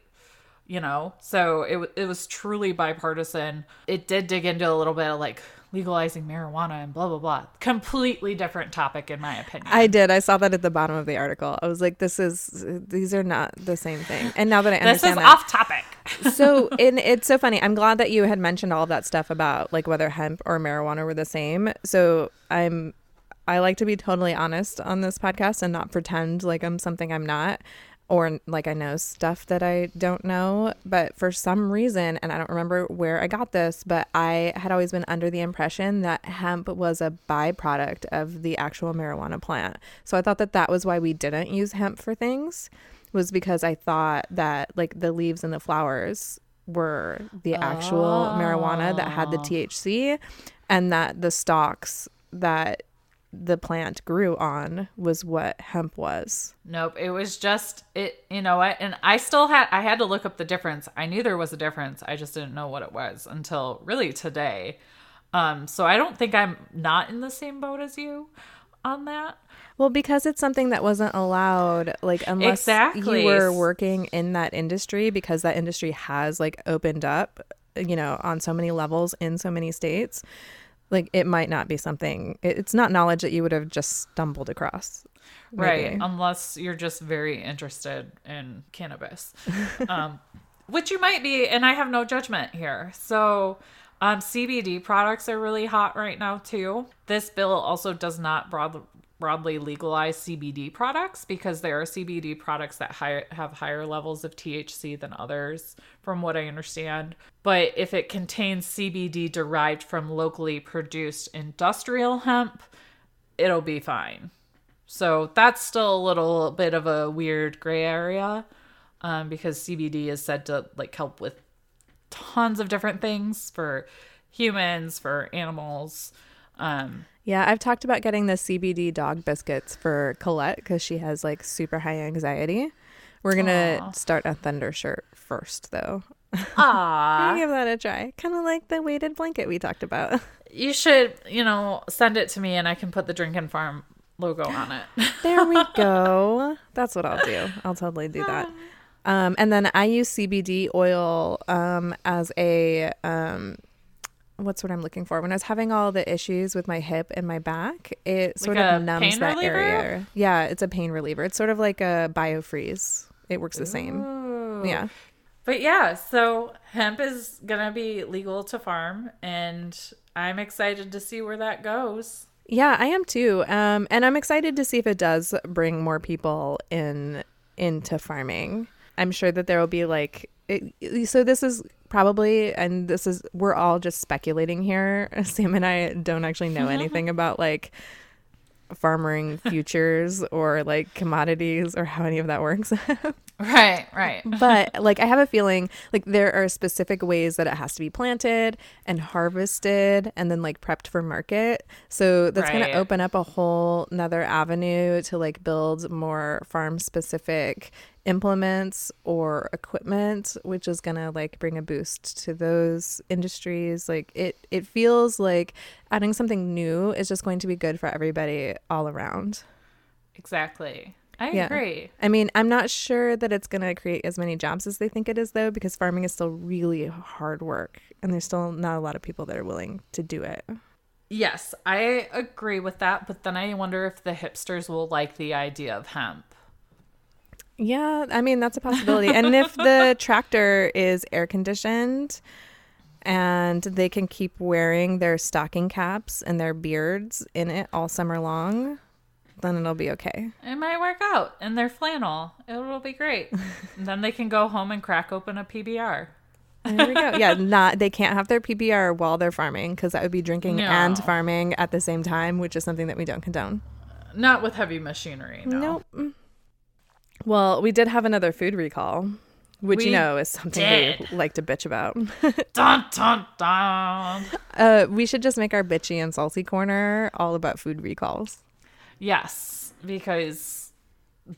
You know, so it it was truly bipartisan. It did dig into a little bit of like legalizing marijuana and blah blah blah. Completely different topic in my opinion. I did. I saw that at the bottom of the article. I was like, "This is these are not the same thing." And now that I understand this is that, off topic. so and it's so funny. I'm glad that you had mentioned all of that stuff about like whether hemp or marijuana were the same. So I'm I like to be totally honest on this podcast and not pretend like I'm something I'm not or like I know stuff that I don't know. But for some reason, and I don't remember where I got this, but I had always been under the impression that hemp was a byproduct of the actual marijuana plant. So I thought that that was why we didn't use hemp for things was because I thought that like the leaves and the flowers were the actual marijuana that had the oh. THC and that the stalks that the plant grew on was what hemp was. Nope, it was just it. You know what? And I still had I had to look up the difference. I knew there was a difference. I just didn't know what it was until really today. Um, so I don't think I'm not in the same boat as you on that. Well, because it's something that wasn't allowed, like unless Exactly. you were working in that industry, because that industry has like opened up, you know, on so many levels in so many states. Like it might not be something. It's not knowledge that you would have just stumbled across. Right. Unless you're just very interested in cannabis, um, which you might be. And I have no judgment here. So, um, CBD products are really hot right now, too. This bill also does not broad, broadly legalize CBD products because there are CBD products that high, have higher levels of THC than others, from what I understand. But if it contains CBD derived from locally produced industrial hemp, it'll be fine. So that's still a little bit of a weird gray area um, because CBD is said to like help with tons of different things for humans, for animals. Um, Yeah, I've talked about getting the CBD dog biscuits for Colette because she has like super high anxiety. We're gonna Aw. start a thunder shirt first, though. ah, give that a try. Kind of like the weighted blanket we talked about. you should, you know, send it to me and I can put the Drinking Farm logo on it. There we go. That's what I'll do. I'll totally do that. Um, and then I use CBD oil um, as a um, what's what I'm looking for. When I was having all the issues with my hip and my back, it sort a of numbs that reliever? area. Yeah, it's a pain reliever. It's sort of like a biofreeze. It works the same. Ooh. Yeah. But yeah, so hemp is gonna be legal to farm, and I'm excited to see where that goes. Yeah, I am too. Um, and I'm excited to see if it does bring more people in into farming. I'm sure that there will be like it, so this is probably and this is we're all just speculating here. Sam and I don't actually know anything about like farming futures or like commodities or how any of that works. Right, right. but like I have a feeling like there are specific ways that it has to be planted and harvested and then like prepped for market. So that's Right. gonna open up a whole another avenue to like build more farm specific implements or equipment which is going to like bring a boost to those industries like it it feels like adding something new is just going to be good for everybody all around Exactly. I Yeah. agree. i mean i'm not sure that it's going to create as many jobs as they think it is though because farming is still really hard work and there's still not a lot of people that are willing to do it Yes, I agree with that, but then I wonder if the hipsters will like the idea of hemp. Yeah, I mean that's a possibility. and if the tractor is air conditioned and they can keep wearing their stocking caps and their beards in it all summer long, then it'll be okay. It might work out in their flannel. It'll be great. And then they can go home and crack open a PBR. There we go. Yeah, not they can't have their PBR while they're farming because that would be drinking and farming at the same time, which is something that we don't condone. Not with heavy machinery. No. Nope. Well, we did have another food recall, which We you know is something did. we like to bitch about. Dun dun dun. Uh, we should just make our bitchy and salty corner all about food recalls. Yes, because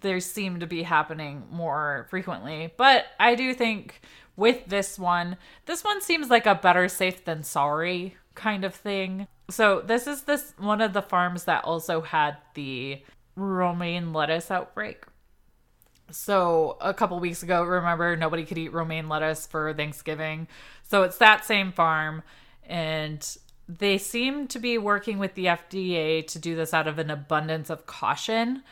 there seem to be happening more frequently. But I do think with this one, this one seems like a better safe than sorry kind of thing. So this is this one of the farms that also had the romaine lettuce outbreak. So a couple weeks ago, remember nobody could eat romaine lettuce for Thanksgiving. So it's that same farm and they seem to be working with the FDA to do this out of an abundance of caution.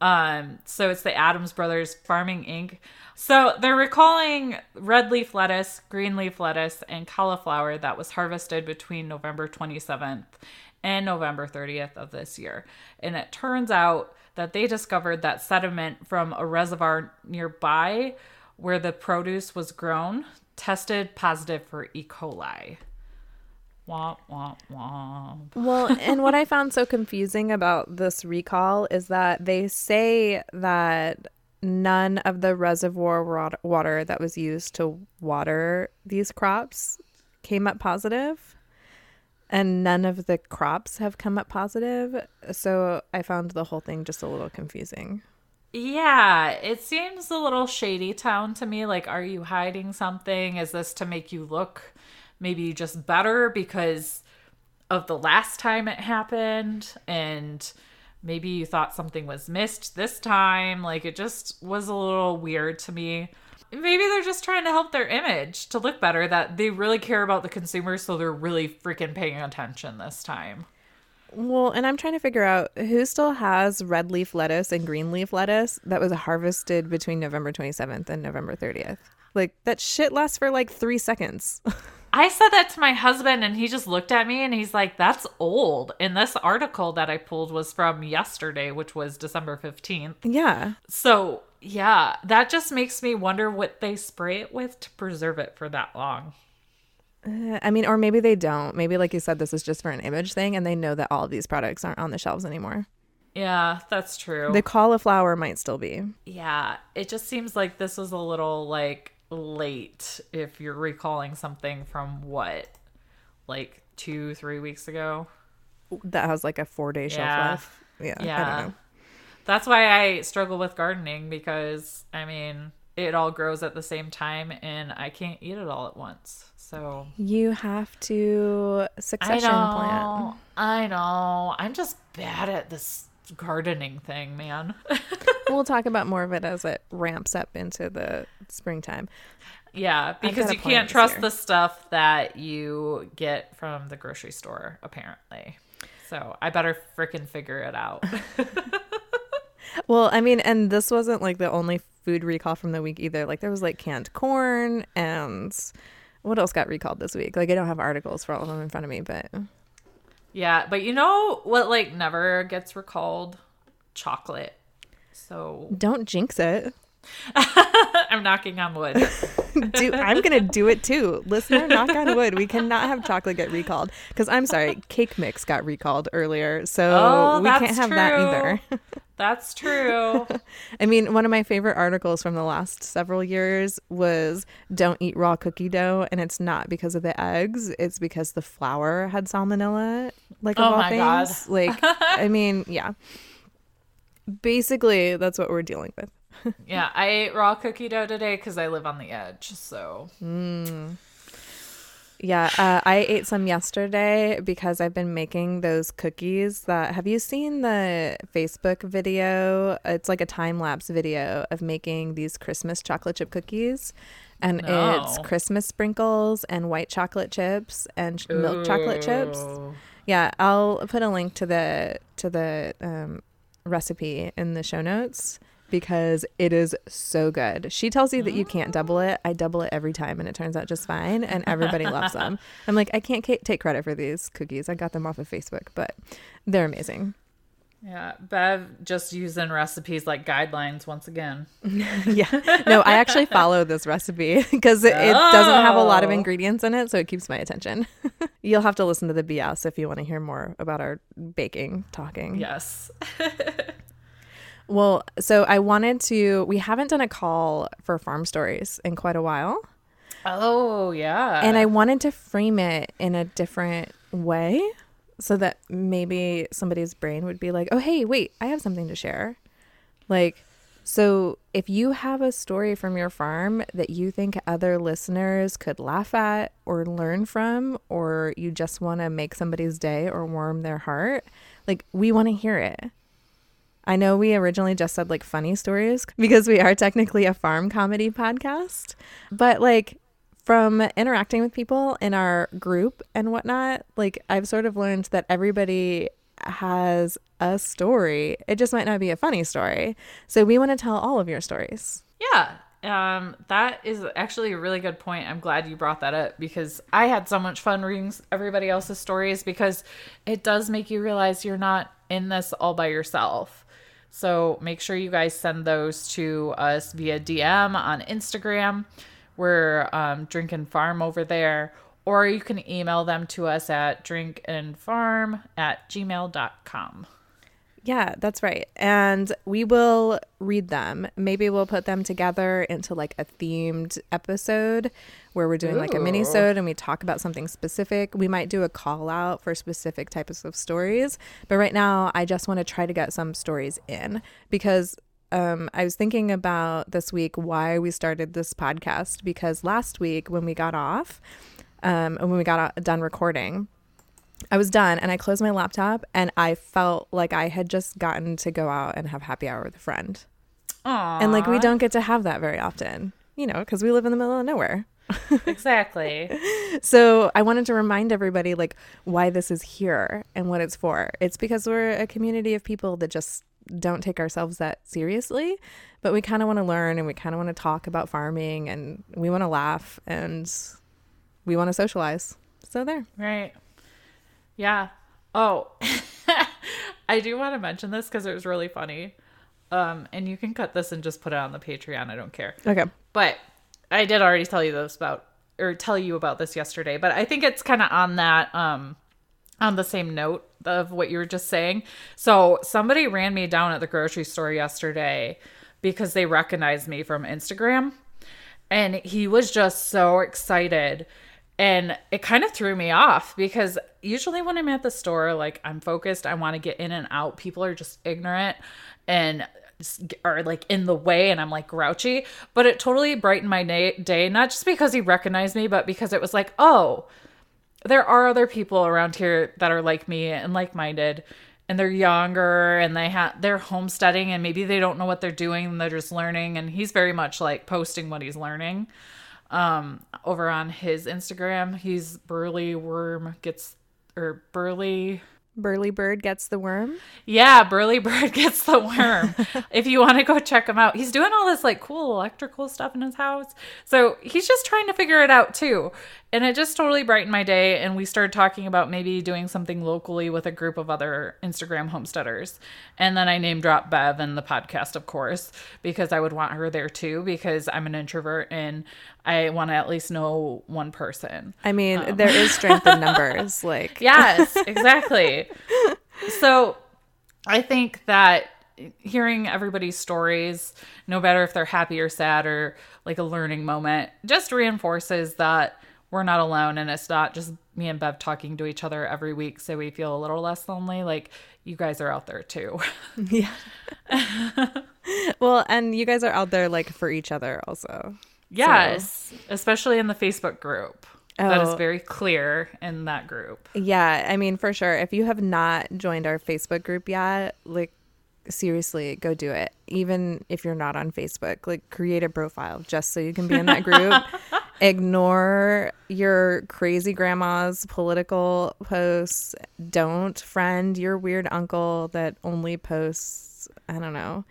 Um, so it's the Adams Brothers Farming Inc. So they're recalling red leaf lettuce, green leaf lettuce, and cauliflower that was harvested between November 27th and November 30th of this year. And it turns out that they discovered that sediment from a reservoir nearby where the produce was grown tested positive for E. coli. Womp, womp, womp. Well, and what I found so confusing about this recall is that they say that none of the reservoir water that was used to water these crops came up positive, and none of the crops have come up positive. So I found the whole thing just a little confusing. Yeah, it seems a little shady town to me. Like, are you hiding something? Is this to make you look maybe just better because of the last time it happened? And maybe you thought something was missed this time. Like, it just was a little weird to me. Maybe they're just trying to help their image to look better, that they really care about the consumers, so they're really freaking paying attention this time. Well, and I'm trying to figure out who still has red leaf lettuce and green leaf lettuce that was harvested between November 27th and November 30th. Like that shit lasts for like three seconds. I said that to my husband, and he just looked at me and he's like, That's old. And this article that I pulled was from yesterday, which was December 15th. yeah. So, yeah, that just makes me wonder what they spray it with to preserve it for that long. Uh, I mean, or maybe they don't. Maybe, like you said, this is just for an image thing and they know that all of these products aren't on the shelves anymore. Yeah, that's true. The cauliflower might still be. yeah, it just seems like this was a little like late if you're recalling something from what, like two, three weeks ago. That has like a four day shelf Yeah. life. Yeah. I don't know. That's why I struggle with gardening because I mean, it all grows at the same time and I can't eat it all at once. So You have to succession I know. plant. I know. I'm just bad at this gardening thing, man. we'll talk about more of it as it ramps up into the springtime. yeah, because you can't trust the stuff that you get from the grocery store, apparently. So I better freaking figure it out. Well, I mean, and this wasn't like the only food recall from the week either. Like there was like canned corn and what else got recalled this week? Like I don't have articles for all of them in front of me, but yeah, but you know what like never gets recalled? Chocolate. So don't jinx it. I'm knocking on wood. Do I'm gonna do it too, listener. Knock on wood. We cannot have chocolate get recalled because I'm sorry, cake mix got recalled earlier, so Oh, we can't have that either. That's true. I mean, one of my favorite articles from the last several years was "Don't eat raw cookie dough," and it's not because of the eggs; it's because the flour had salmonella. Like of Oh all my God. like I mean, yeah. Basically, that's what we're dealing with. yeah, I ate raw cookie dough today because I live on the edge. So mm. Yeah, uh, I ate some yesterday because I've been making those cookies. That have you seen the Facebook video? It's like a time lapse video of making these Christmas chocolate chip cookies, and it's Christmas sprinkles and white chocolate chips and ch- milk chocolate chips. Yeah, I'll put a link to the to the um, recipe in the show notes because it is so good. She tells you that you oh. can't double it. I double it every time, and it turns out just fine, and everybody loves them. I'm like, I can't ca- take credit for these cookies. I got them off of Facebook, but they're amazing. Yeah, Bev just using recipes like guidelines once again. yeah, no, I actually follow this recipe because it, it doesn't have a lot of Oh. ingredients in it, so it keeps my attention. You'll have to listen to the BS if you want to hear more about our baking talking. Yes. Well, so I wanted to. We haven't done a call for farm stories in quite a while, Oh, yeah. and I wanted to frame it in a different way so that maybe somebody's brain would be like, "Oh, hey, wait, I have something to share." Like, so if you have a story from your farm that you think other listeners could laugh at or learn from, or you just want to make somebody's day or warm their heart, like we want to hear it. I know we originally just said like funny stories because we are technically a farm comedy podcast, but like from interacting with people in our group and whatnot, like I've sort of learned that everybody has a story. It just might not be a funny story. So we want to tell all of your stories. Yeah. Um, that is actually a really good point. I'm glad you brought that up because I had so much fun reading everybody else's stories because it does make you realize you're not in this all by yourself. So make sure you guys send those to us via DM on Instagram. We're um, Drinkin' Farm over there. Or you can email them to us at drinkandfarm at gmail.com. Yeah, that's right. And we will read them. Maybe we'll put them together into like a themed episode where we're doing like a Ooh. mini-sode and we talk about something specific. We might do a call out for specific types of stories. But right now, I just want to try to get some stories in because um, I was thinking about this week why we started this podcast because last week when we got off, um, and when we got done recording, I was done and I closed my laptop and I felt like I had just gotten to go out and have happy hour with a friend. Aww. And like we don't get to have that very often, you know, because we live in the middle of nowhere. Exactly. So I wanted to remind everybody like why this is here and what it's for. It's because we're a community of people that just don't take ourselves that seriously, but we kind of want to learn and we kind of want to talk about farming and we want to laugh and we want to socialize. So there. Right. Yeah. Oh, I do want to mention this because it was really funny. Um, and you can cut this and just put it on the Patreon. I don't care. Okay. But I did already tell you this about or tell you about this yesterday. But I think it's kind of on that um on the same note of what you were just saying. So somebody ran me down at the grocery store yesterday because they recognized me from Instagram. And he was just so excited. And it kind of threw me off because usually when I'm at the store, like I'm focused, I want to get in and out. People are just ignorant and are like in the way, and I'm like grouchy. But it totally brightened my day, not just because he recognized me, but because it was like, oh, there are other people around here that are like me and like-minded and they're younger and they have they're homesteading and maybe they don't know what they're doing and they're just learning and he's very much like posting what he's learning um over on his instagram he's burly worm gets or burly Burly Bird gets the worm. yeah, Burly Bird gets the worm. if you want to go check him out, he's doing all this like cool electrical stuff in his house. So he's just trying to figure it out too. And it just totally brightened my day. And we started talking about maybe doing something locally with a group of other Instagram homesteaders. And then I name dropped Bev and the podcast, of course, because I would want her there too, because I'm an introvert and I want to at least know one person. I mean, um, there is strength in numbers. Like, Yes, exactly. so I think that hearing everybody's stories, no matter if they're happy or sad or like a learning moment, just reinforces that we're not alone and it's not just me and Bev talking to each other every week so we feel a little less lonely. Like you guys are out there too. yeah. well, and you guys are out there like for each other also. Yes, especially in the Facebook group. That is Oh. very clear in that group. Yeah, I mean, for sure. If you have not joined our Facebook group yet, like, seriously, go do it. Even if you're not on Facebook, like, create a profile just so you can be in that group. Ignore your crazy grandma's political posts. Don't friend your weird uncle that only posts, I don't know.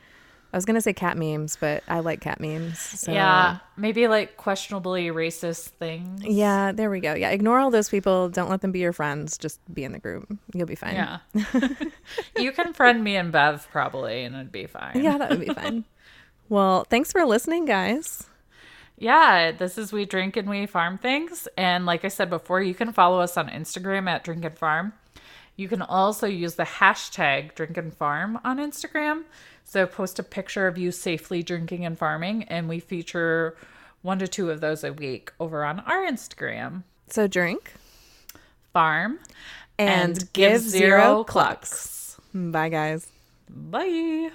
I was going to say cat memes, but I like cat memes. So. Yeah, maybe like questionably racist things. Yeah, there we go. Yeah, ignore all those people. Don't let them be your friends. Just be in the group. You'll be fine. Yeah. you can friend me and Bev probably, and it'd be fine. Yeah, that would be fine. Well, thanks for listening, guys. Yeah, this is We Drink and We Farm Things. And like I said before, you can follow us on Instagram at Drink and Farm. You can also use the hashtag Drink and Farm on Instagram. So post a picture of you safely drinking and farming, and we feature one to two of those a week over on our Instagram. So drink Farm and, give zero clucks. Bye, guys. Bye.